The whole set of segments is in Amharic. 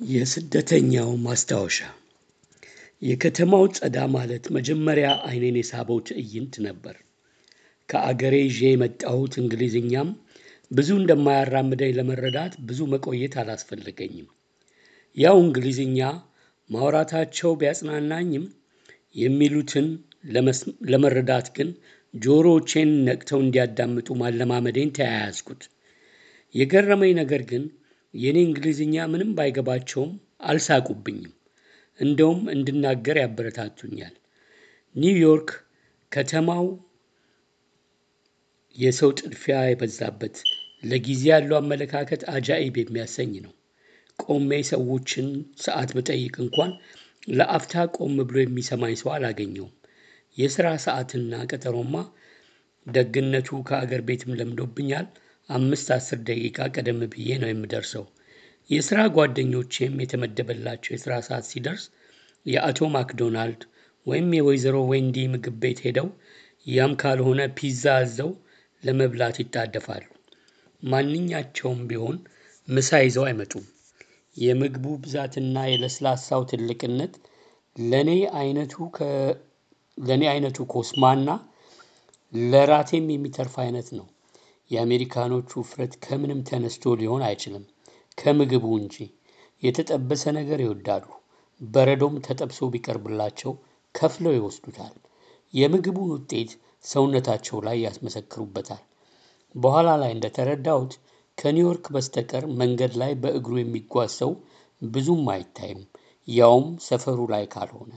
የስደተኛው ማስታወሻ የከተማው ጸዳ ማለት መጀመሪያ አይኔን የሳበው ትዕይንት ነበር። ከአገሬ ይዤ የመጣሁት እንግሊዝኛም ብዙ እንደማያራምደኝ ለመረዳት ብዙ መቆየት አላስፈለገኝም። ያው እንግሊዝኛ ማውራታቸው ቢያጽናናኝም የሚሉትን ለመረዳት ግን ጆሮዎቼን ነቅተው እንዲያዳምጡ ማለማመዴን ተያያዝኩት። የገረመኝ ነገር ግን የኔ እንግሊዝኛ ምንም ባይገባቸውም አልሳቁብኝም። እንደውም እንድናገር ያበረታቱኛል። ኒውዮርክ ከተማው የሰው ጥድፊያ የበዛበት ለጊዜ ያለው አመለካከት አጃኢብ የሚያሰኝ ነው። ቆሜ ሰዎችን ሰዓት ብጠይቅ እንኳን ለአፍታ ቆም ብሎ የሚሰማኝ ሰው አላገኘውም። የስራ ሰዓትና ቀጠሮማ ደግነቱ ከአገር ቤትም ለምዶብኛል። አምስት አስር ደቂቃ ቀደም ብዬ ነው የምደርሰው። የስራ ጓደኞቼም የተመደበላቸው የስራ ሰዓት ሲደርስ የአቶ ማክዶናልድ ወይም የወይዘሮ ዌንዲ ምግብ ቤት ሄደው ያም ካልሆነ ፒዛ አዘው ለመብላት ይጣደፋሉ። ማንኛቸውም ቢሆን ምሳ ይዘው አይመጡም። የምግቡ ብዛትና የለስላሳው ትልቅነት ለኔ አይነቱ ከ ለኔ አይነቱ ኮስማና ለራቴም የሚተርፍ አይነት ነው። የአሜሪካኖቹ ውፍረት ከምንም ተነስቶ ሊሆን አይችልም። ከምግቡ እንጂ የተጠበሰ ነገር ይወዳሉ። በረዶም ተጠብሶ ቢቀርብላቸው ከፍለው ይወስዱታል። የምግቡን ውጤት ሰውነታቸው ላይ ያስመሰክሩበታል። በኋላ ላይ እንደተረዳሁት ከኒውዮርክ በስተቀር መንገድ ላይ በእግሩ የሚጓዝ ሰው ብዙም አይታይም። ያውም ሰፈሩ ላይ ካልሆነ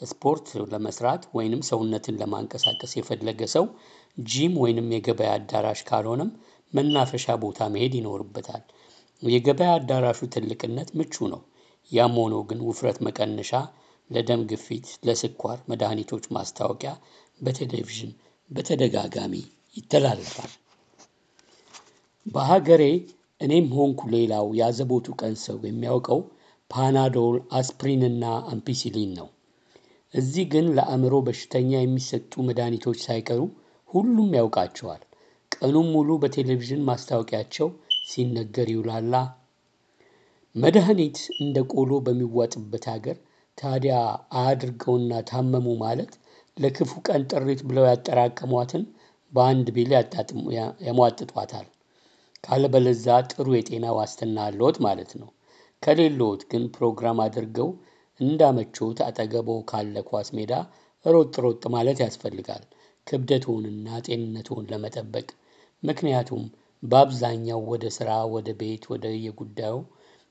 ስፖርት ለመስራት ወይንም ሰውነትን ለማንቀሳቀስ የፈለገ ሰው ጂም ወይንም የገበያ አዳራሽ ካልሆነም መናፈሻ ቦታ መሄድ ይኖርበታል። የገበያ አዳራሹ ትልቅነት ምቹ ነው። ያም ሆኖ ግን ውፍረት መቀነሻ ለደም ግፊት ለስኳር መድኃኒቶች ማስታወቂያ በቴሌቪዥን በተደጋጋሚ ይተላለፋል። በሀገሬ እኔም ሆንኩ ሌላው ያዘቦቱ ቀን ሰው የሚያውቀው ፓናዶል አስፕሪንና አምፒሲሊን ነው። እዚህ ግን ለአእምሮ በሽተኛ የሚሰጡ መድኃኒቶች ሳይቀሩ ሁሉም ያውቃቸዋል። ቀኑን ሙሉ በቴሌቪዥን ማስታወቂያቸው ሲነገር ይውላላ። መድሃኒት እንደ ቆሎ በሚዋጥበት ሀገር ታዲያ አያድርገውና ታመሙ ማለት ለክፉ ቀን ጥሪት ብለው ያጠራቀሟትን በአንድ ያጣጥሙ ያሟጥጧታል። ካለበለዛ ጥሩ የጤና ዋስትና አለዎት ማለት ነው። ከሌለዎት ግን ፕሮግራም አድርገው እንዳመቾት አጠገቦ ካለ ኳስ ሜዳ ሮጥ ሮጥ ማለት ያስፈልጋል። ክብደትዎንና ጤንነትዎን ለመጠበቅ ምክንያቱም በአብዛኛው ወደ ስራ ወደ ቤት ወደ የጉዳዩ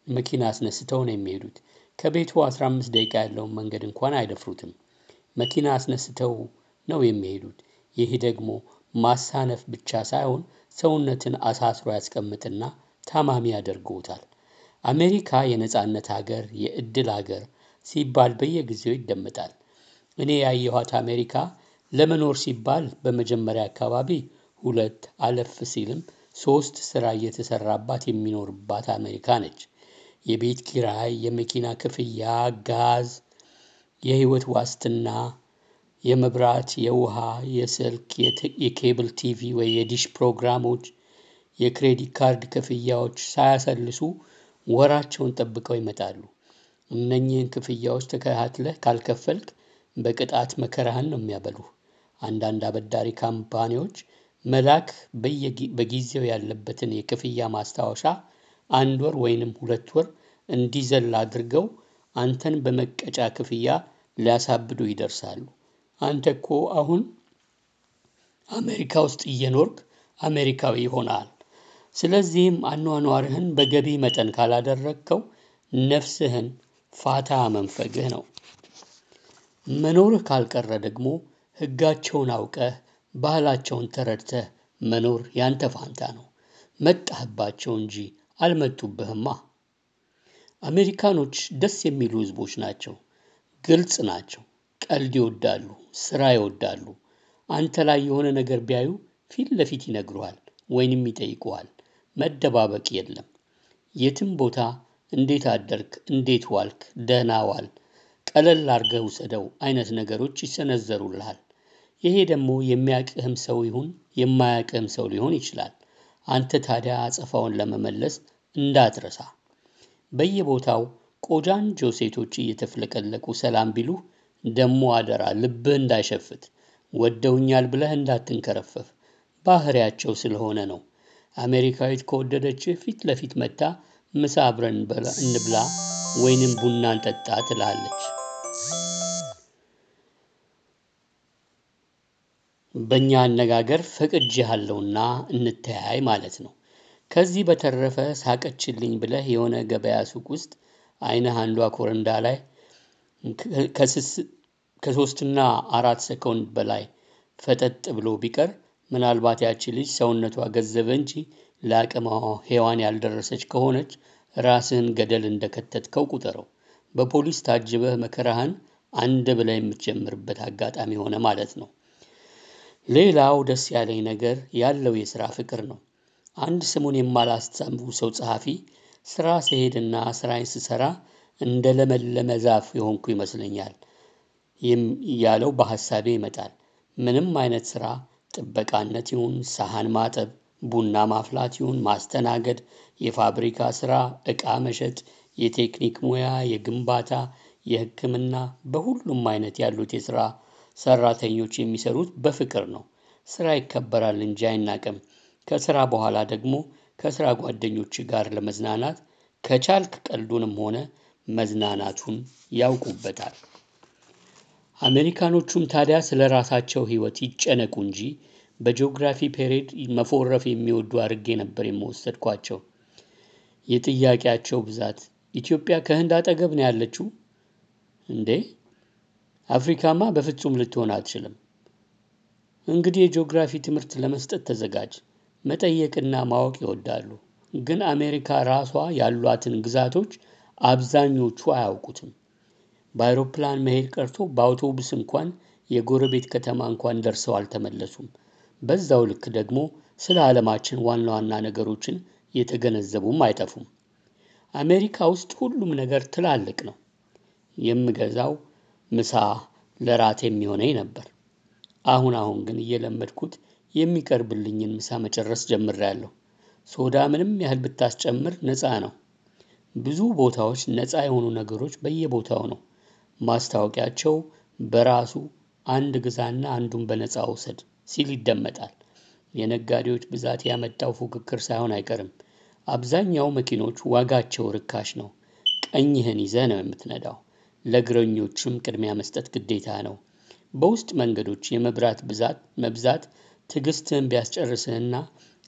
መኪና አስነስተው ነው የሚሄዱት። ከቤቱ አስራ አምስት ደቂቃ ያለውን መንገድ እንኳን አይደፍሩትም። መኪና አስነስተው ነው የሚሄዱት። ይህ ደግሞ ማሳነፍ ብቻ ሳይሆን ሰውነትን አሳስሮ ያስቀምጥና ታማሚ ያደርጉታል። አሜሪካ የነጻነት ሀገር የእድል ሀገር ሲባል በየጊዜው ይደመጣል። እኔ ያየኋት አሜሪካ ለመኖር ሲባል በመጀመሪያ አካባቢ ሁለት አለፍ ሲልም ሶስት ስራ እየተሰራባት የሚኖርባት አሜሪካ ነች። የቤት ኪራይ የመኪና ክፍያ ጋዝ የህይወት ዋስትና የመብራት የውሃ የስልክ የ cable TV ወይ የዲሽ ፕሮግራሞች የ credit card ክፍያዎች ሳያሰልሱ ወራቸውን ጠብቀው ይመጣሉ። እነኚህን ክፍያዎች ተከታትለህ ካልከፈልክ በቅጣት መከራህን ነው የሚያበሉህ። አንዳንድ አበዳሪ company ዎች መላክ በጊዜው ያለበትን የክፍያ ማስታወሻ አንድ ወር ወይንም ሁለት ወር እንዲዘል አድርገው አንተን በመቀጫ ክፍያ ሊያሳብዱ ይደርሳሉ። አንተ እኮ አሁን አሜሪካ ውስጥ እየኖርክ አሜሪካዊ ሆነሃል። ስለዚህም አኗኗርህን በገቢ መጠን ካላደረከው ነፍስህን ፋታ መንፈግህ ነው። መኖርህ ካልቀረ ደግሞ ህጋቸውን አውቀህ ባህላቸውን ተረድተህ መኖር ያንተ ፋንታ ነው። መጣህባቸው እንጂ አልመጡብህማ። አሜሪካኖች ደስ የሚሉ ህዝቦች ናቸው። ግልጽ ናቸው። ቀልድ ይወዳሉ ስራ ይወዳሉ። አንተ ላይ የሆነ ነገር ቢያዩ ፊት ለፊት ይነግሩሃል ወይንም ይጠይቁሃል። መደባበቅ የለም። የትም ቦታ እንዴት አደርክ እንዴት ዋልክ ደህና ዋል ቀለል አድርገህ ውሰደው አይነት ነገሮች ይሰነዘሩልሃል። ይሄ ደግሞ የሚያቅህም ሰው ይሁን የማያቅህም ሰው ሊሆን ይችላል። አንተ ታዲያ አጸፋውን ለመመለስ እንዳትረሳ። በየቦታው ቆጃንጆ ሴቶች እየተፍለቀለቁ ሰላም ቢሉህ ደሞ አደራ ልብህ እንዳይሸፍት ወደውኛል ብለህ እንዳትንከረፈፍ ባህሪያቸው ስለሆነ ነው። አሜሪካዊት ከወደደችህ ፊት ለፊት መታ ምሳ አብረን እንብላ ወይንም ቡና እንጠጣ ትላለች። በእኛ አነጋገር ፈቅጄሃለሁና እንተያይ ማለት ነው። ከዚህ በተረፈ ሳቀችልኝ ብለህ የሆነ ገበያ ሱቅ ውስጥ አይንህ አንዷ ኮረንዳ ላይ ከሶስትና አራት ሰኮንድ በላይ ፈጠጥ ብሎ ቢቀር ምናልባት ያቺ ልጅ ሰውነቷ ገዘበ እንጂ ለአቅመ ሔዋን ያልደረሰች ከሆነች ራስህን ገደል እንደከተትከው ቁጠረው። በፖሊስ ታጅበህ መከራህን አንድ ብለህ የምትጀምርበት አጋጣሚ ሆነ ማለት ነው። ሌላው ደስ ያለኝ ነገር ያለው የሥራ ፍቅር ነው። አንድ ስሙን የማላስታውሰው ጸሐፊ ስራ ስሄድና ስራዬን ስሰራ እንደ ለመለመ ዛፍ የሆንኩ ይመስለኛል ያለው በሐሳቤ ይመጣል። ምንም አይነት ስራ ጥበቃነት ይሁን ሳህን ማጠብ ቡና ማፍላት ይሁን ማስተናገድ የፋብሪካ ስራ እቃ መሸጥ የቴክኒክ ሙያ የግንባታ የህክምና በሁሉም አይነት ያሉት የስራ ሰራተኞች የሚሰሩት በፍቅር ነው። ስራ ይከበራል እንጂ አይናቅም። ከስራ በኋላ ደግሞ ከስራ ጓደኞችህ ጋር ለመዝናናት ከቻልክ ቀልዱንም ሆነ መዝናናቱን ያውቁበታል። አሜሪካኖቹም ታዲያ ስለራሳቸው ህይወት ይጨነቁ እንጂ በጂኦግራፊ ፔሬድ መፎረፍ የሚወዱ አድርጌ ነበር የምወሰድኳቸው። የጥያቄያቸው ብዛት ኢትዮጵያ ከህንድ አጠገብ ነው ያለችው? እንዴ አፍሪካማ በፍጹም ልትሆን አትችልም። እንግዲህ የጂኦግራፊ ትምህርት ለመስጠት ተዘጋጅ። መጠየቅና ማወቅ ይወዳሉ። ግን አሜሪካ ራሷ ያሏትን ግዛቶች አብዛኞቹ አያውቁትም። በአውሮፕላን መሄድ ቀርቶ በአውቶቡስ እንኳን የጎረቤት ከተማ እንኳን ደርሰው አልተመለሱም። በዛው ልክ ደግሞ ስለ ዓለማችን ዋና ዋና ነገሮችን የተገነዘቡም አይጠፉም። አሜሪካ ውስጥ ሁሉም ነገር ትላልቅ ነው። የምገዛው ምሳ ለራት የሚሆነኝ ነበር። አሁን አሁን ግን እየለመድኩት የሚቀርብልኝን ምሳ መጨረስ ጀምሬያለሁ። ሶዳ ምንም ያህል ብታስጨምር ነፃ ነው። ብዙ ቦታዎች ነፃ የሆኑ ነገሮች በየቦታው ነው። ማስታወቂያቸው በራሱ አንድ ግዛና አንዱን በነፃ ውሰድ ሲል ይደመጣል። የነጋዴዎች ብዛት ያመጣው ፉክክር ሳይሆን አይቀርም። አብዛኛው መኪኖች ዋጋቸው ርካሽ ነው። ቀኝህን ይዘህ ነው የምትነዳው። ለእግረኞችም ቅድሚያ መስጠት ግዴታ ነው። በውስጥ መንገዶች የመብራት ብዛት መብዛት ትዕግስትህን ቢያስጨርስህና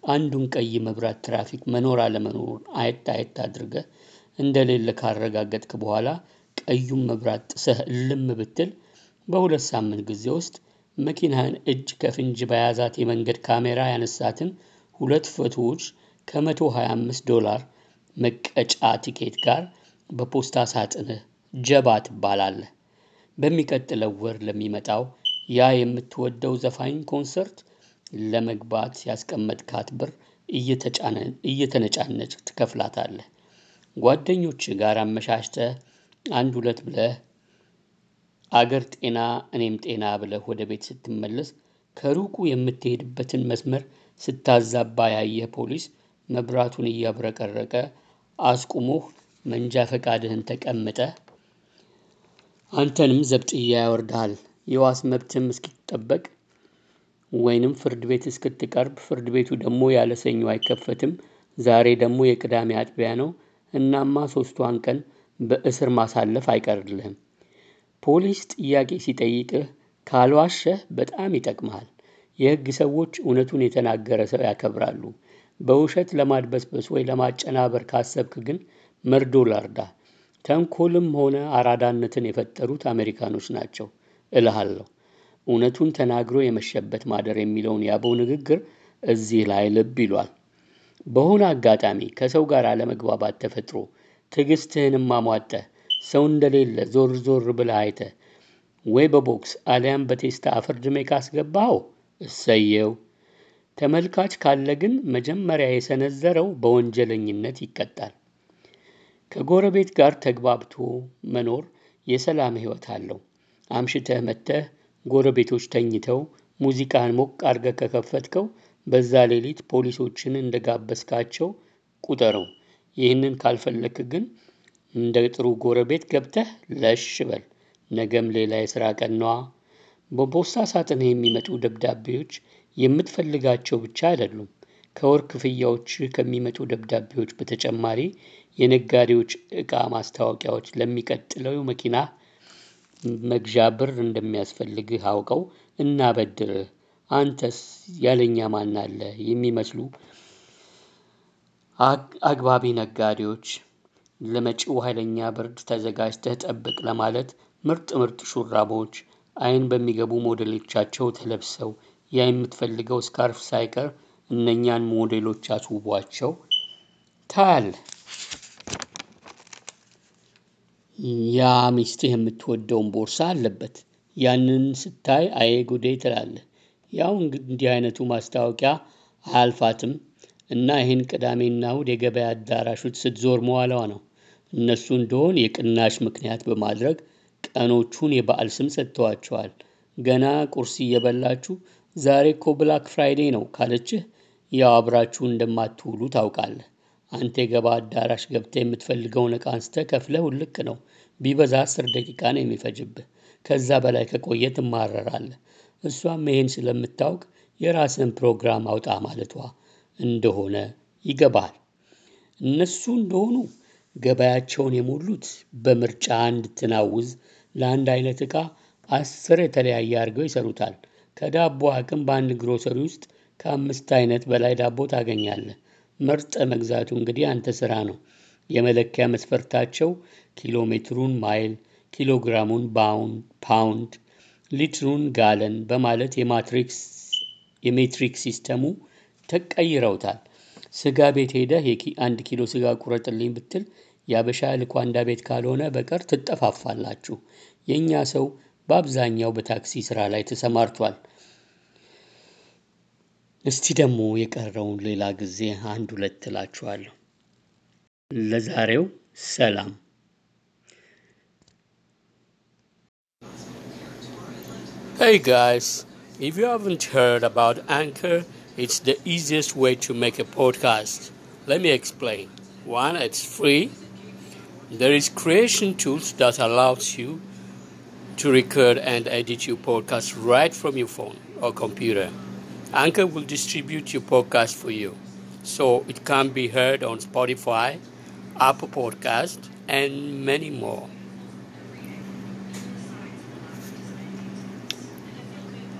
አንዱን ቀይ መብራት ትራፊክ መኖር አለመኖሩን አየት አየት አድርገህ እንደሌለ ካረጋገጥክ በኋላ ቀዩን መብራት ጥሰህ እልም ብትል በሁለት ሳምንት ጊዜ ውስጥ መኪናህን እጅ ከፍንጅ በያዛት የመንገድ ካሜራ ያነሳትን ሁለት ፎቶዎች ከመቶ ሃያ አምስት ዶላር መቀጫ ቲኬት ጋር በፖስታ ሳጥንህ ጀባ ትባላለህ። በሚቀጥለው ወር ለሚመጣው ያ የምትወደው ዘፋኝ ኮንሰርት ለመግባት ያስቀመጥካት ብር እየተነጫነጭ ትከፍላታለህ። ጓደኞችህ ጋር አመሻሽተህ አንድ ሁለት ብለህ አገር ጤና እኔም ጤና ብለህ ወደ ቤት ስትመለስ ከሩቁ የምትሄድበትን መስመር ስታዛባ ያየህ ፖሊስ መብራቱን እያብረቀረቀ አስቁሞህ መንጃ ፈቃድህን ተቀምጠህ አንተንም ዘብጥያ ያወርድሃል። የዋስ መብትህም እስኪጠበቅ ወይንም ፍርድ ቤት እስክትቀርብ ፍርድ ቤቱ ደግሞ ያለ ሰኞ አይከፈትም። ዛሬ ደግሞ የቅዳሜ አጥቢያ ነው። እናማ ሶስቷን ቀን በእስር ማሳለፍ አይቀርልህም። ፖሊስ ጥያቄ ሲጠይቅህ ካልዋሸህ በጣም ይጠቅምሃል። የህግ ሰዎች እውነቱን የተናገረ ሰው ያከብራሉ። በውሸት ለማድበስበስ ወይ ለማጨናበር ካሰብክ ግን መርዶ ላርዳህ። ተንኮልም ሆነ አራዳነትን የፈጠሩት አሜሪካኖች ናቸው እልሃለሁ። እውነቱን ተናግሮ የመሸበት ማደር የሚለውን የአበው ንግግር እዚህ ላይ ልብ ይሏል። በሆነ አጋጣሚ ከሰው ጋር አለመግባባት ተፈጥሮ ትዕግስትህንም አሟጠህ ሰው እንደሌለ ዞር ዞር ብለህ አይተህ ወይ በቦክስ አሊያም በቴስታ አፈርድሜ ካስገባኸው እሰየው። ተመልካች ካለ ግን መጀመሪያ የሰነዘረው በወንጀለኝነት ይቀጣል። ከጎረቤት ጋር ተግባብቶ መኖር የሰላም ህይወት አለው። አምሽተህ መጥተህ ጎረቤቶች ተኝተው ሙዚቃን ሞቅ አድርገህ ከከፈትከው በዛ ሌሊት ፖሊሶችን እንደጋበዝካቸው ቁጠረው። ይህንን ካልፈለክ ግን እንደ ጥሩ ጎረቤት ገብተህ ለሽ በል። ነገም ሌላ የሥራ ቀን ነዋ። በፖስታ ሳጥን የሚመጡ ደብዳቤዎች የምትፈልጋቸው ብቻ አይደሉም። ከወር ክፍያዎች ከሚመጡ ደብዳቤዎች በተጨማሪ የነጋዴዎች ዕቃ ማስታወቂያዎች ለሚቀጥለው መኪና መግዣ ብር እንደሚያስፈልግህ አውቀው እናበድርህ፣ አንተስ ያለኛ ማን አለ? የሚመስሉ አግባቢ ነጋዴዎች ለመጪው ኃይለኛ ብርድ ተዘጋጅተህ ጠብቅ ለማለት ምርጥ ምርጥ ሹራቦች አይን በሚገቡ ሞዴሎቻቸው ተለብሰው ያ የምትፈልገው ስካርፍ ሳይቀር እነኛን ሞዴሎች አስውቧቸው ታያለህ። ያ ሚስትህ የምትወደውን ቦርሳ አለበት። ያንን ስታይ አዬ ጉዴ ትላለህ። ያው እንዲህ አይነቱ ማስታወቂያ አያልፋትም እና ይህን ቅዳሜና እሁድ የገበያ አዳራሾች ስትዞር መዋሏ ነው። እነሱ እንደሆን የቅናሽ ምክንያት በማድረግ ቀኖቹን የበአል ስም ሰጥተዋቸዋል። ገና ቁርስ እየበላችሁ ዛሬ እኮ ብላክ ፍራይዴ ነው ካለችህ ያው አብራችሁ እንደማትውሉ ታውቃለህ። አንተ የገባ አዳራሽ ገብተህ የምትፈልገውን ዕቃ አንስተህ ከፍለህ ውልቅ ነው። ቢበዛ አስር ደቂቃ ነው የሚፈጅብህ። ከዛ በላይ ከቆየ ትማረራለህ። እሷም ይሄን ስለምታውቅ የራስህን ፕሮግራም አውጣ ማለቷ እንደሆነ ይገባሃል። እነሱ እንደሆኑ ገበያቸውን የሞሉት በምርጫ እንድትናውዝ ለአንድ አይነት ዕቃ አስር የተለያየ አድርገው ይሰሩታል። ከዳቦ አቅም በአንድ ግሮሰሪ ውስጥ ከአምስት አይነት በላይ ዳቦ ታገኛለህ። መርጦ መግዛቱ እንግዲህ ያንተ ስራ ነው። የመለኪያ መስፈርታቸው ኪሎ ሜትሩን ማይል፣ ኪሎግራሙን ፓውንድ፣ ሊትሩን ጋለን በማለት የ metric system ኡ ተቀይረውታል። ስጋ ቤት ሄደህ አንድ ኪሎ ስጋ ቁረጥልኝ ብትል የአበሻ ልኳንዳ ቤት ካልሆነ በቀር ትጠፋፋላችሁ። የእኛ ሰው በአብዛኛው በታክሲ ስራ ላይ ተሰማርቷል። እስቲ ደግሞ የቀረውን ሌላ ጊዜ አንድ ሁለት እላችኋለሁ። ለዛሬው ሰላም። Hey guys, if you haven't heard about Anchor, it's the easiest way to make a podcast. Let me explain. One, it's free. There is creation tools that allows you to record and edit your podcast right from your phone or computer. Anchor will distribute your podcast for you, so it can be heard on Spotify, Apple Podcast, and many more.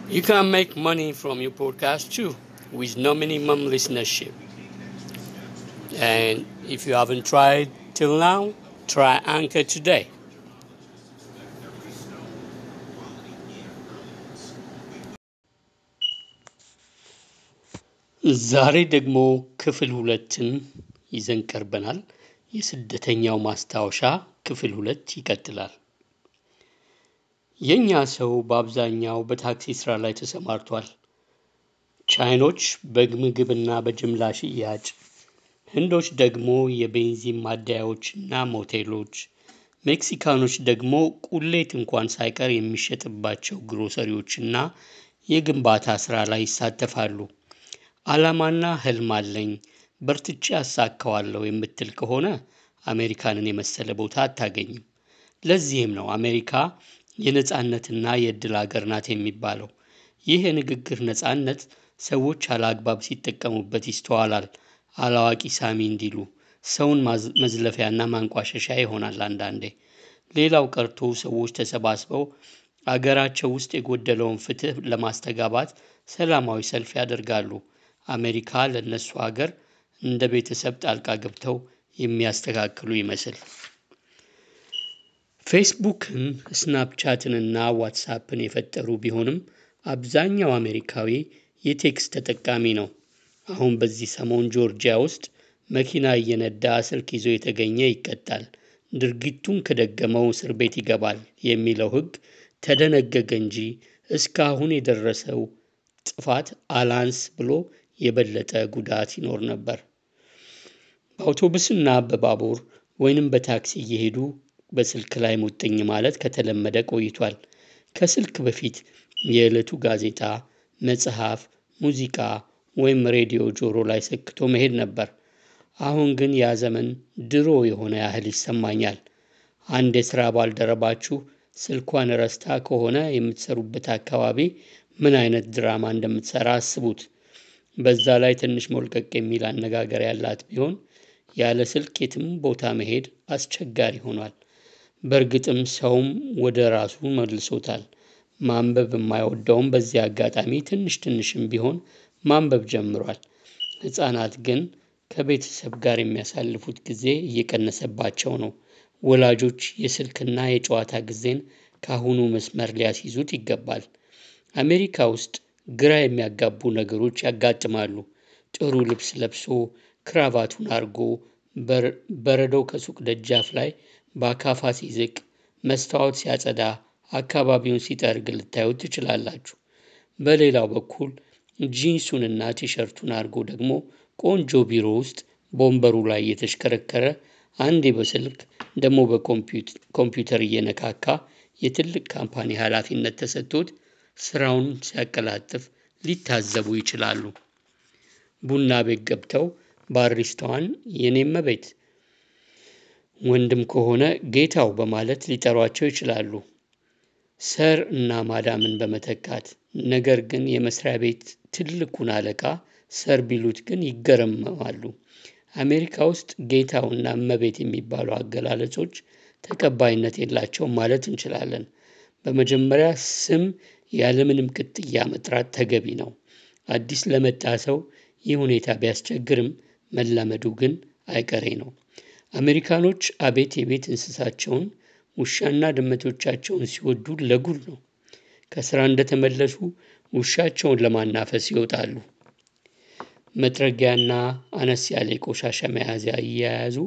You can make money from your podcast too with no minimum listenership. And if you haven't tried till now, try Anchor today. ዛሬ ደግሞ ክፍል ሁለትን ይዘን ቀርበናል። የስደተኛው ማስታወሻ ክፍል ሁለት ይቀጥላል። የእኛ ሰው በአብዛኛው በታክሲ ስራ ላይ ተሰማርቷል። ቻይኖች በምግብና በጅምላ ሽያጭ፣ ህንዶች ደግሞ የቤንዚን ማደያዎችና ሞቴሎች፣ ሜክሲካኖች ደግሞ ቁሌት እንኳን ሳይቀር የሚሸጥባቸው ግሮሰሪዎችና የግንባታ ስራ ላይ ይሳተፋሉ። ዓላማና ህልም አለኝ በርትቼ አሳካዋለሁ የምትል ከሆነ አሜሪካንን የመሰለ ቦታ አታገኝም። ለዚህም ነው አሜሪካ የነጻነትና የእድል ሀገር ናት የሚባለው። ይህ የንግግር ነጻነት ሰዎች አላግባብ ሲጠቀሙበት ይስተዋላል። አላዋቂ ሳሚ እንዲሉ ሰውን መዝለፊያና ማንቋሸሻ ይሆናል አንዳንዴ። ሌላው ቀርቶ ሰዎች ተሰባስበው አገራቸው ውስጥ የጎደለውን ፍትህ ለማስተጋባት ሰላማዊ ሰልፍ ያደርጋሉ። አሜሪካ ለእነሱ ሀገር እንደ ቤተሰብ ጣልቃ ገብተው የሚያስተካክሉ ይመስል ፌስቡክን ስናፕቻትንና ዋትሳፕን የፈጠሩ ቢሆንም አብዛኛው አሜሪካዊ የ text ተጠቃሚ ነው። አሁን በዚህ ሰሞን ጆርጂያ ውስጥ መኪና እየነዳ ስልክ ይዞ የተገኘ ይቀጣል፣ ድርጊቱን ከደገመው እስር ቤት ይገባል የሚለው ሕግ ተደነገገ እንጂ እስካሁን የደረሰው ጥፋት አላንስ ብሎ የበለጠ ጉዳት ይኖር ነበር። በአውቶቡስና በባቡር ወይንም በታክሲ እየሄዱ በስልክ ላይ ሙጥኝ ማለት ከተለመደ ቆይቷል። ከስልክ በፊት የዕለቱ ጋዜጣ፣ መጽሐፍ፣ ሙዚቃ ወይም ሬዲዮ ጆሮ ላይ ሰክቶ መሄድ ነበር። አሁን ግን ያ ዘመን ድሮ የሆነ ያህል ይሰማኛል። አንድ የሥራ ባልደረባችሁ ስልኳን ረስታ ከሆነ የምትሰሩበት አካባቢ ምን አይነት ድራማ እንደምትሰራ አስቡት። በዛ ላይ ትንሽ ሞልቀቅ የሚል አነጋገር ያላት ቢሆን ያለ ስልክ የትም ቦታ መሄድ አስቸጋሪ ሆኗል። በእርግጥም ሰውም ወደ ራሱ መልሶታል። ማንበብ የማይወደውም በዚህ አጋጣሚ ትንሽ ትንሽም ቢሆን ማንበብ ጀምሯል። ሕፃናት ግን ከቤተሰብ ጋር የሚያሳልፉት ጊዜ እየቀነሰባቸው ነው። ወላጆች የስልክና የጨዋታ ጊዜን ከአሁኑ መስመር ሊያስይዙት ይገባል። አሜሪካ ውስጥ ግራ የሚያጋቡ ነገሮች ያጋጥማሉ። ጥሩ ልብስ ለብሶ ክራቫቱን አርጎ በረዶው ከሱቅ ደጃፍ ላይ በአካፋ ሲዝቅ መስታወት ሲያጸዳ አካባቢውን ሲጠርግ ልታዩት ትችላላችሁ። በሌላው በኩል ጂንሱንና ቲሸርቱን አድርጎ ደግሞ ቆንጆ ቢሮ ውስጥ በወንበሩ ላይ እየተሽከረከረ አንዴ በስልክ ደግሞ በኮምፒውተር እየነካካ የትልቅ company ኃላፊነት ተሰጥቶት ስራውን ሲያቀላጥፍ ሊታዘቡ ይችላሉ። ቡና ቤት ገብተው barista ዋን የኔም ቤት ወንድም ከሆነ ጌታው በማለት ሊጠሯቸው ይችላሉ። ሰር እና ማዳምን በመተካት ነገር ግን የመስሪያ ቤት ትልቁን አለቃ ሰር ቢሉት ግን ይገረመማሉ። አሜሪካ ውስጥ ጌታውና እመቤት የሚባሉ አገላለጾች ተቀባይነት የላቸውም ማለት እንችላለን። በመጀመሪያ ስም ያለምንም ቅጥያ መጥራት ተገቢ ነው። አዲስ ለመጣ ሰው ይህ ሁኔታ ቢያስቸግርም መላመዱ ግን አይቀሬ ነው። አሜሪካኖች አቤት የቤት እንስሳቸውን ውሻና ድመቶቻቸውን ሲወዱ ለጉድ ነው። ከስራ እንደተመለሱ ውሻቸውን ለማናፈስ ይወጣሉ። መጥረጊያና አነስ ያለ የቆሻሻ መያዣ እየያዙ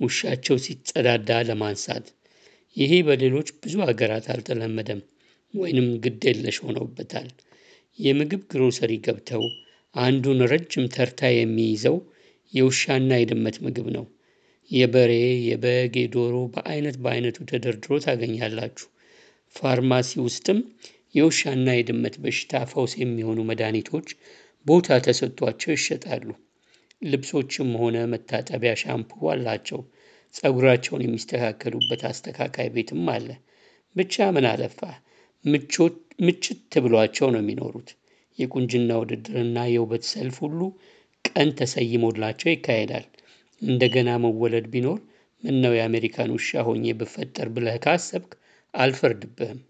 ውሻቸው ሲጸዳዳ ለማንሳት ይሄ በሌሎች ብዙ ሀገራት አልተለመደም ወይንም ግድ የለሽ ሆነውበታል። የምግብ ግሮሰሪ ገብተው አንዱን ረጅም ተርታ የሚይዘው የውሻና የድመት ምግብ ነው። የበሬ የበግ የዶሮ በአይነት በአይነቱ ተደርድሮ ታገኛላችሁ። ፋርማሲ ውስጥም የውሻና የድመት በሽታ ፈውስ የሚሆኑ መድኃኒቶች ቦታ ተሰጥቷቸው ይሸጣሉ። ልብሶችም ሆነ መታጠቢያ ሻምፑ አላቸው። ፀጉራቸውን የሚስተካከሉበት አስተካካይ ቤትም አለ። ብቻ ምን አለፋህ ምችት ብሏቸው ነው የሚኖሩት። የቁንጅና ውድድርና የውበት ሰልፍ ሁሉ ቀን ተሰይሞላቸው ይካሄዳል። እንደገና መወለድ ቢኖር ምነው የአሜሪካን ውሻ ሆኜ ብፈጠር ብለህ ካሰብክ አልፈርድብህም።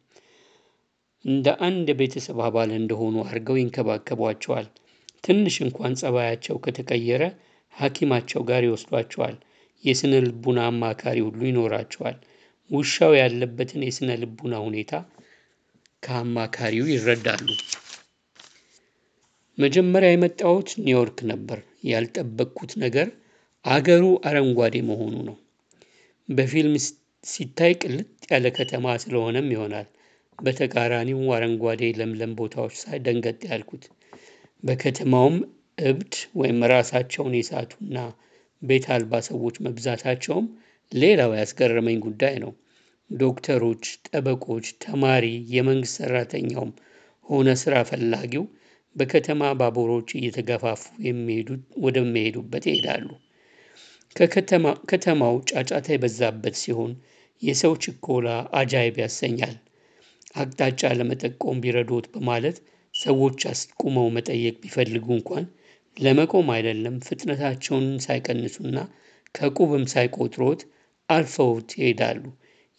እንደ አንድ የቤተሰብ አባል እንደሆኑ አድርገው ይንከባከቧቸዋል። ትንሽ እንኳን ፀባያቸው ከተቀየረ ሐኪማቸው ጋር ይወስዷቸዋል። የስነ ልቡና አማካሪ ሁሉ ይኖራቸዋል። ውሻው ያለበትን የስነ ልቡና ሁኔታ ከአማካሪው ይረዳሉ። መጀመሪያ የመጣሁት ኒውዮርክ ነበር። ያልጠበቅኩት ነገር አገሩ አረንጓዴ መሆኑ ነው። በፊልም ሲታይ ቅልጥ ያለ ከተማ ስለሆነም ይሆናል። በተቃራኒው አረንጓዴ ለምለም ቦታዎች ሳይ ደንገጥ ያልኩት። በከተማውም እብድ ወይም ራሳቸውን የሳቱና ቤት አልባ ሰዎች መብዛታቸውም ሌላው ያስገረመኝ ጉዳይ ነው። ዶክተሮች፣ ጠበቆች፣ ተማሪ፣ የመንግስት ሰራተኛውም ሆነ ስራ ፈላጊው በከተማ ባቡሮች እየተገፋፉ ወደሚሄዱበት ይሄዳሉ። ከተማው ጫጫታ የበዛበት ሲሆን የሰው ችኮላ አጃይብ ያሰኛል። አቅጣጫ ለመጠቆም ቢረዶት በማለት ሰዎች አስቁመው መጠየቅ ቢፈልጉ እንኳን ለመቆም አይደለም ፍጥነታቸውን ሳይቀንሱና ከቁብም ሳይቆጥሮት አልፈውት ይሄዳሉ።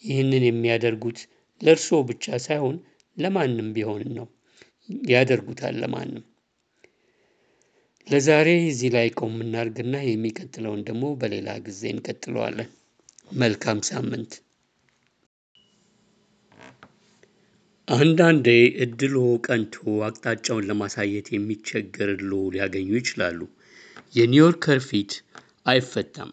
ይህንን የሚያደርጉት ለእርስዎ ብቻ ሳይሆን ለማንም ቢሆን ነው። ያደርጉታል ለማንም። ለዛሬ እዚህ ላይ ቆም እናድርግና የሚቀጥለውን ደግሞ በሌላ ጊዜ እንቀጥለዋለን። መልካም ሳምንት። አንዳንዴ እድሎ ቀንቶ አቅጣጫውን ለማሳየት የሚቸገር ሊያገኙ ይችላሉ። የኒውዮርከር ፊት አይፈታም።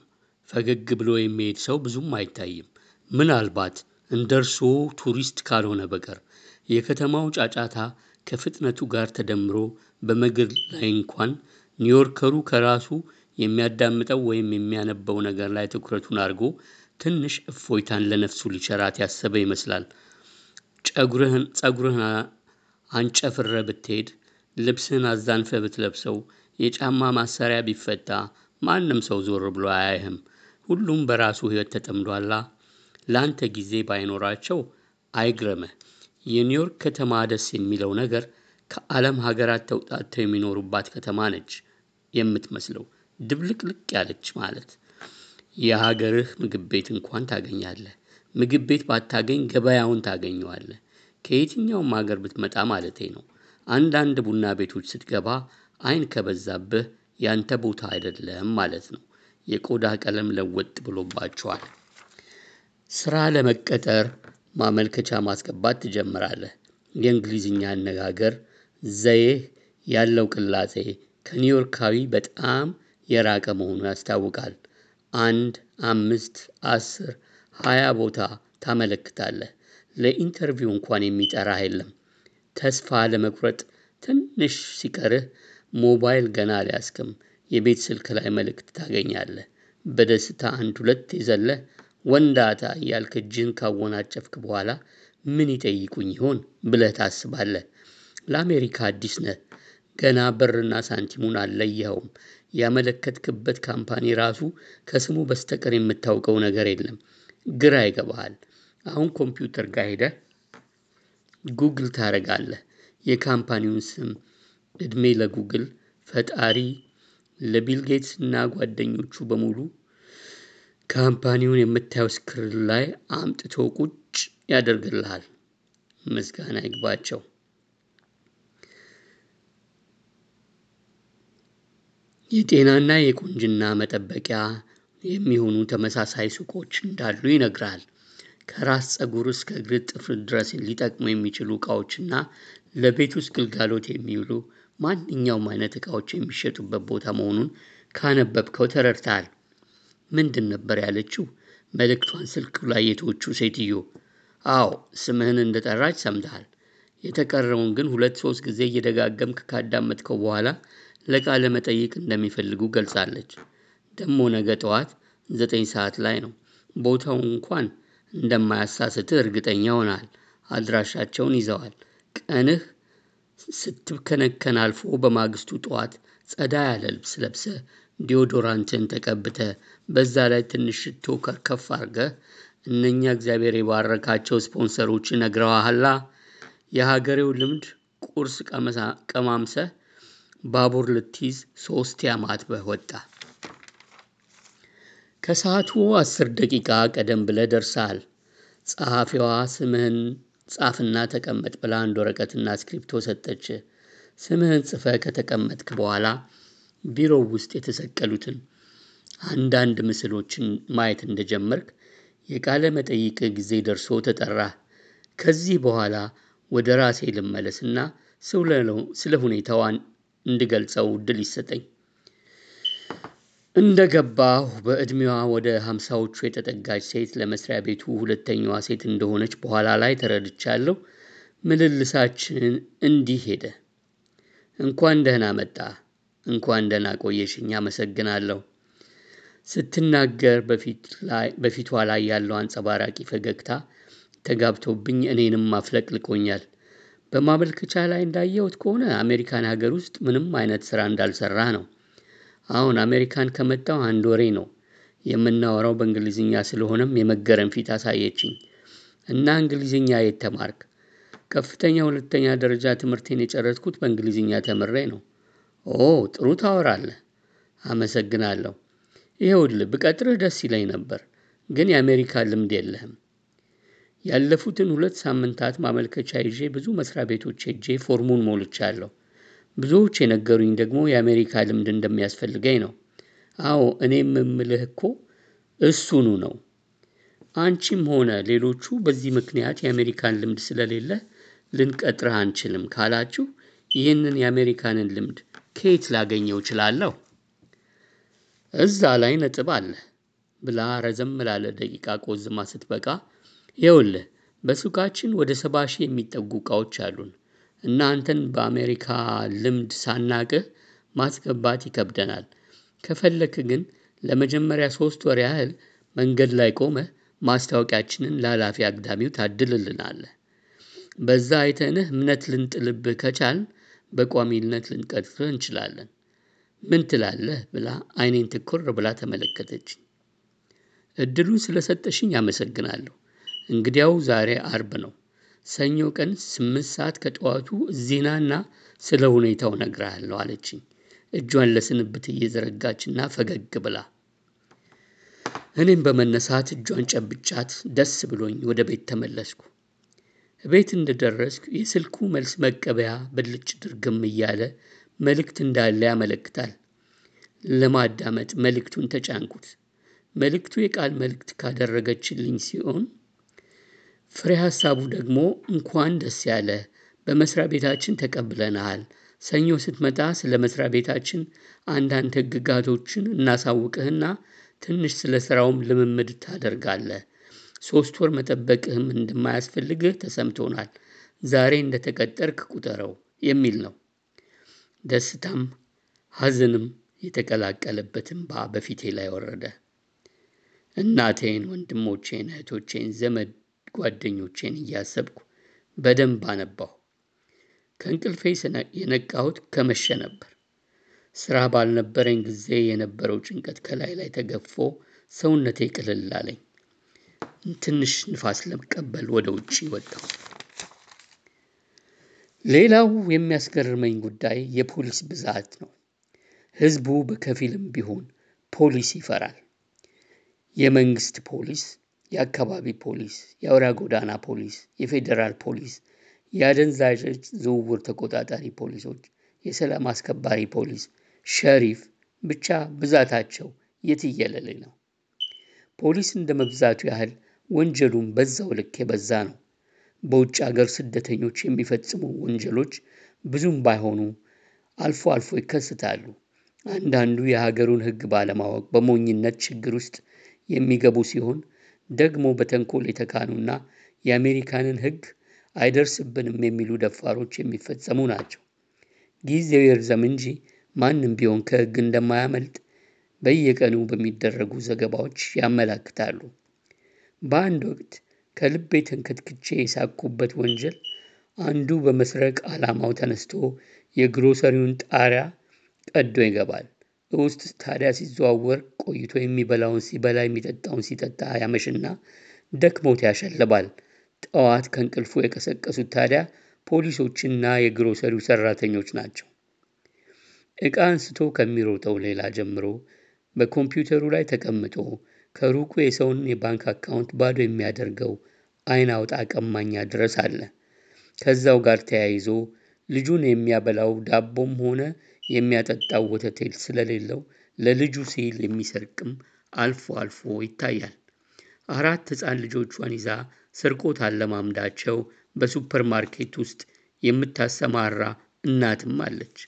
ፈገግ ብሎ የሚሄድ ሰው ብዙም አይታይም። ምናልባት እንደ እርስዎ ቱሪስት ካልሆነ በቀር የከተማው ጫጫታ ከፍጥነቱ ጋር ተደምሮ በመንገድ ላይ እንኳን ኒውዮርከሩ ከራሱ የሚያዳምጠው ወይም የሚያነበው ነገር ላይ ትኩረቱን አድርጎ ትንሽ እፎይታን ለነፍሱ ሊቸራት ያሰበ ይመስላል። ጨጉርህን አንጨፍረ ብትሄድ ልብስህን አዛንፈ ብትለብሰው የጫማ ማሰሪያ ቢፈታ ማንም ሰው ዞር ብሎ አያይህም። ሁሉም በራሱ ሕይወት ተጠምዷላ። ለአንተ ጊዜ ባይኖራቸው አይግረምህ። የኒውዮርክ ከተማ ደስ የሚለው ነገር ከዓለም ሀገራት ተውጣጥተው የሚኖሩባት ከተማ ነች የምትመስለው ድብልቅልቅ ያለች ማለት። የሀገርህ ምግብ ቤት እንኳን ታገኛለህ። ምግብ ቤት ባታገኝ ገበያውን ታገኘዋለህ። ከየትኛውም ሀገር ብትመጣ ማለቴ ነው። አንዳንድ ቡና ቤቶች ስትገባ አይን ከበዛብህ ያንተ ቦታ አይደለም ማለት ነው። የቆዳ ቀለም ለወጥ ብሎባቸዋል። ስራ ለመቀጠር ማመልከቻ ማስገባት ትጀምራለህ። የእንግሊዝኛ አነጋገር ዘዬህ ያለው ቅላጼ ከኒውዮርካዊ በጣም የራቀ መሆኑ ያስታውቃል። አንድ አምስት አስር ሃያ ቦታ ታመለክታለህ። ለኢንተርቪው እንኳን የሚጠራህ የለም። ተስፋ ለመቁረጥ ትንሽ ሲቀርህ ሞባይል ገና አልያዝክም የቤት ስልክ ላይ መልእክት ታገኛለህ። በደስታ አንድ ሁለት የዘለህ ወንዳታ እያልክ እጅህን ካወናጨፍክ በኋላ ምን ይጠይቁኝ ይሆን ብለህ ታስባለህ። ለአሜሪካ አዲስ ነህ። ገና ብርና ሳንቲሙን አልለየኸውም። ያመለከትክበት company ራሱ ከስሙ በስተቀር የምታውቀው ነገር የለም። ግራ ይገባሃል። አሁን ኮምፒውተር ጋር ሄደህ ጉግል ታደርጋለህ። የ company ውን ስም እድሜ ለጉግል ፈጣሪ ለቢል ጌትስ እና ጓደኞቹ በሙሉ company ውን የምታየው screen ላይ አምጥቶ ቁጭ ያደርግልሃል። ምስጋና ይግባቸው። የጤናና የቁንጅና መጠበቂያ የሚሆኑ ተመሳሳይ ሱቆች እንዳሉ ይነግራል። ከራስ ፀጉር እስከ እግር ጥፍር ድረስ ሊጠቅሙ የሚችሉ እቃዎችና ለቤት ውስጥ ግልጋሎት የሚውሉ ማንኛውም አይነት እቃዎች የሚሸጡበት ቦታ መሆኑን ካነበብከው ተረድተሃል። ምንድን ነበር ያለችው? መልእክቷን ስልኩ ላይ የተወችው ሴትዮ። አዎ ስምህን እንደጠራች ሰምተሃል። የተቀረውን ግን ሁለት ሶስት ጊዜ እየደጋገምክ ካዳመጥከው በኋላ ለቃለ መጠይቅ እንደሚፈልጉ ገልጻለች። ደሞ ነገ ጠዋት ዘጠኝ ሰዓት ላይ ነው። ቦታው እንኳን እንደማያሳስትህ እርግጠኛ ሆነሃል። አድራሻቸውን ይዘዋል። ቀንህ ስትብከነከን አልፎ በማግስቱ ጠዋት ጸዳ ያለ ልብስ ለብሰህ ዲዮዶራንትን ተቀብተህ በዛ ላይ ትንሽ ሽቶ ከርከፍ አድርገህ እነኛ እግዚአብሔር የባረካቸው ስፖንሰሮች ነግረዋሃላ። የሀገሬው ልምድ ቁርስ ቀማምሰህ ባቡር ልትይዝ ሶስት ያማትበህ ወጣ። ከሰዓቱ አስር ደቂቃ ቀደም ብለህ ደርሰሃል። ጸሐፊዋ ስምህን ጻፍና ተቀመጥ ብላ አንድ ወረቀትና እስክሪፕቶ ሰጠች። ስምህን ጽፈህ ከተቀመጥክ በኋላ ቢሮው ውስጥ የተሰቀሉትን አንዳንድ ምስሎችን ማየት እንደጀመርክ የቃለ መጠይቅ ጊዜ ደርሶ ተጠራህ። ከዚህ በኋላ ወደ ራሴ ልመለስና ስለ ሁኔታው እንድገልጸው እድል ይሰጠኝ። እንደገባሁ በዕድሜዋ ወደ ሃምሳዎቹ የተጠጋች ሴት ለመስሪያ ቤቱ ሁለተኛዋ ሴት እንደሆነች በኋላ ላይ ተረድቻለሁ። ምልልሳችን እንዲህ ሄደ። እንኳን ደህና መጣህ። እንኳን ደህና ቆየሽኝ አመሰግናለሁ። ስትናገር በፊቷ ላይ ያለው አንጸባራቂ ፈገግታ ተጋብቶብኝ እኔንም አፍለቅልቆኛል። በማመልከቻ ላይ እንዳየሁት ከሆነ አሜሪካን ሀገር ውስጥ ምንም አይነት ስራ እንዳልሰራህ ነው። አሁን አሜሪካን ከመጣሁ አንድ ወሬ ነው። የምናወራው በእንግሊዝኛ ስለሆነም የመገረም ፊት አሳየችኝ። እና እንግሊዝኛ የት ተማርክ? ከፍተኛ ሁለተኛ ደረጃ ትምህርቴን የጨረስኩት በእንግሊዝኛ ተምሬ ነው። ኦ ጥሩ ታወራለህ። አመሰግናለሁ። ይኸውልህ ብቀጥርህ ደስ ይለኝ ነበር፣ ግን የአሜሪካ ልምድ የለህም። ያለፉትን ሁለት ሳምንታት ማመልከቻ ይዤ ብዙ መስሪያ ቤቶች ሄጄ ፎርሙን ሞልቻለሁ። ብዙዎች የነገሩኝ ደግሞ የአሜሪካ ልምድ እንደሚያስፈልገኝ ነው። አዎ እኔም የምልህ እኮ እሱኑ ነው። አንቺም ሆነ ሌሎቹ በዚህ ምክንያት የአሜሪካን ልምድ ስለሌለህ ልንቀጥርህ አንችልም ካላችሁ ይህንን የአሜሪካንን ልምድ ከየት ላገኘው እችላለሁ? እዛ ላይ ነጥብ አለ ብላ ረዘም ላለ ደቂቃ ቆዝማ ስትበቃ ይኸውልህ በሱቃችን ወደ ሰባ ሺህ የሚጠጉ እቃዎች አሉን እና አንተን በአሜሪካ ልምድ ሳናቅህ ማስገባት ይከብደናል። ከፈለክ ግን ለመጀመሪያ ሶስት ወር ያህል መንገድ ላይ ቆመህ ማስታወቂያችንን ለኃላፊ አግዳሚው ታድልልናለህ። በዛ አይተንህ እምነት ልንጥልብህ ከቻልን በቋሚነት ልንቀጥርህ እንችላለን። ምን ትላለህ ብላ አይኔን ትኩር ብላ ተመለከተችኝ። እድሉን ስለሰጠሽኝ አመሰግናለሁ። እንግዲያው ዛሬ አርብ ነው። ሰኞ ቀን ስምንት ሰዓት ከጠዋቱ እዚህ ናና ስለ ሁኔታው እነግርሃለሁ አለችኝ። እጇን ለስንብት እየዘረጋችና ፈገግ ብላ እኔም በመነሳት እጇን ጨብጫት ደስ ብሎኝ ወደ ቤት ተመለስኩ። ቤት እንደደረስኩ የስልኩ መልስ መቀበያ ብልጭ ድርግም እያለ መልእክት እንዳለ ያመለክታል። ለማዳመጥ መልእክቱን ተጫንኩት። መልእክቱ የቃል መልእክት ካደረገችልኝ ሲሆን ፍሬ ሀሳቡ ደግሞ እንኳን ደስ ያለ በመስሪያ ቤታችን ተቀብለንሃል። ሰኞ ስትመጣ ስለ መስሪያ ቤታችን አንዳንድ ህግጋቶችን እናሳውቅህና ትንሽ ስለ ስራውም ልምምድ ታደርጋለህ። ሶስት ወር መጠበቅህም እንደማያስፈልግህ ተሰምቶናል። ዛሬ እንደተቀጠርክ ቁጠረው የሚል ነው። ደስታም ሀዘንም የተቀላቀለበት እንባ በፊቴ ላይ ወረደ። እናቴን ወንድሞቼን እህቶቼን ዘመድ ጓደኞቼን እያሰብኩ በደንብ አነባሁ። ከእንቅልፌ የነቃሁት ከመሸ ነበር። ስራ ባልነበረኝ ጊዜ የነበረው ጭንቀት ከላይ ላይ ተገፎ ሰውነቴ ቅልል አለኝ። ትንሽ ንፋስ ለመቀበል ወደ ውጪ ወጣሁ። ሌላው የሚያስገርመኝ ጉዳይ የፖሊስ ብዛት ነው። ህዝቡ በከፊልም ቢሆን ፖሊስ ይፈራል። የመንግስት ፖሊስ የአካባቢ ፖሊስ የአውራ ጎዳና ፖሊስ የፌዴራል ፖሊስ የአደንዛዥ ዝውውር ተቆጣጣሪ ፖሊሶች የሰላም አስከባሪ ፖሊስ ሸሪፍ ብቻ ብዛታቸው የትየለሌ ነው። ፖሊስ እንደ መብዛቱ ያህል ወንጀሉም በዛው ልክ የበዛ ነው። በውጭ ሀገር ስደተኞች የሚፈጽሙ ወንጀሎች ብዙም ባይሆኑ አልፎ አልፎ ይከሰታሉ። አንዳንዱ የሀገሩን ህግ ባለማወቅ በሞኝነት ችግር ውስጥ የሚገቡ ሲሆን ደግሞ በተንኮል የተካኑና የአሜሪካንን ህግ አይደርስብንም የሚሉ ደፋሮች የሚፈጸሙ ናቸው። ጊዜው ይርዘም እንጂ ማንም ቢሆን ከህግ እንደማያመልጥ በየቀኑ በሚደረጉ ዘገባዎች ያመላክታሉ። በአንድ ወቅት ከልቤ ተንከትክቼ የሳቅኩበት ወንጀል አንዱ በመስረቅ አላማው ተነስቶ የግሮሰሪውን ጣሪያ ቀዶ ይገባል። ውስጥ ታዲያ ሲዘዋወር ቆይቶ የሚበላውን ሲበላ የሚጠጣውን ሲጠጣ ያመሽና ደክሞት ያሸልባል። ጠዋት ከእንቅልፉ የቀሰቀሱት ታዲያ ፖሊሶችና የግሮሰሪው ሰራተኞች ናቸው። እቃ አንስቶ ከሚሮጠው ሌላ ጀምሮ በኮምፒውተሩ ላይ ተቀምጦ ከሩቁ የሰውን የባንክ account ባዶ የሚያደርገው አይን አውጣ ቀማኛ ድረስ አለ። ከዛው ጋር ተያይዞ ልጁን የሚያበላው ዳቦም ሆነ የሚያጠጣው ወተት ስለሌለው ለልጁ ሲል የሚሰርቅም አልፎ አልፎ ይታያል። አራት ህፃን ልጆቿን ይዛ ስርቆት አለማምዳቸው በሱፐር ማርኬት ውስጥ የምታሰማራ እናትም አለች።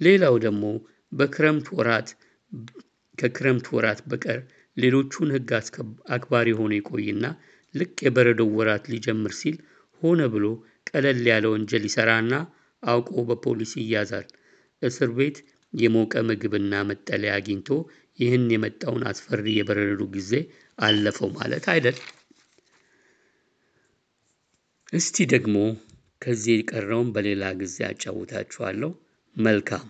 ሌላው ደግሞ በክረምት ወራት ከክረምት ወራት በቀር ሌሎቹን ህግ አክባሪ ሆኖ ይቆይና ልክ የበረዶው ወራት ሊጀምር ሲል ሆነ ብሎ ቀለል ያለ ወንጀል ይሰራና አውቆ በፖሊስ ይያዛል። እስር ቤት የሞቀ ምግብና መጠለያ አግኝቶ ይህን የመጣውን አስፈሪ የበረዶ ጊዜ አለፈው ማለት አይደል? እስቲ ደግሞ ከዚህ የቀረውን በሌላ ጊዜ አጫውታችኋለሁ። መልካም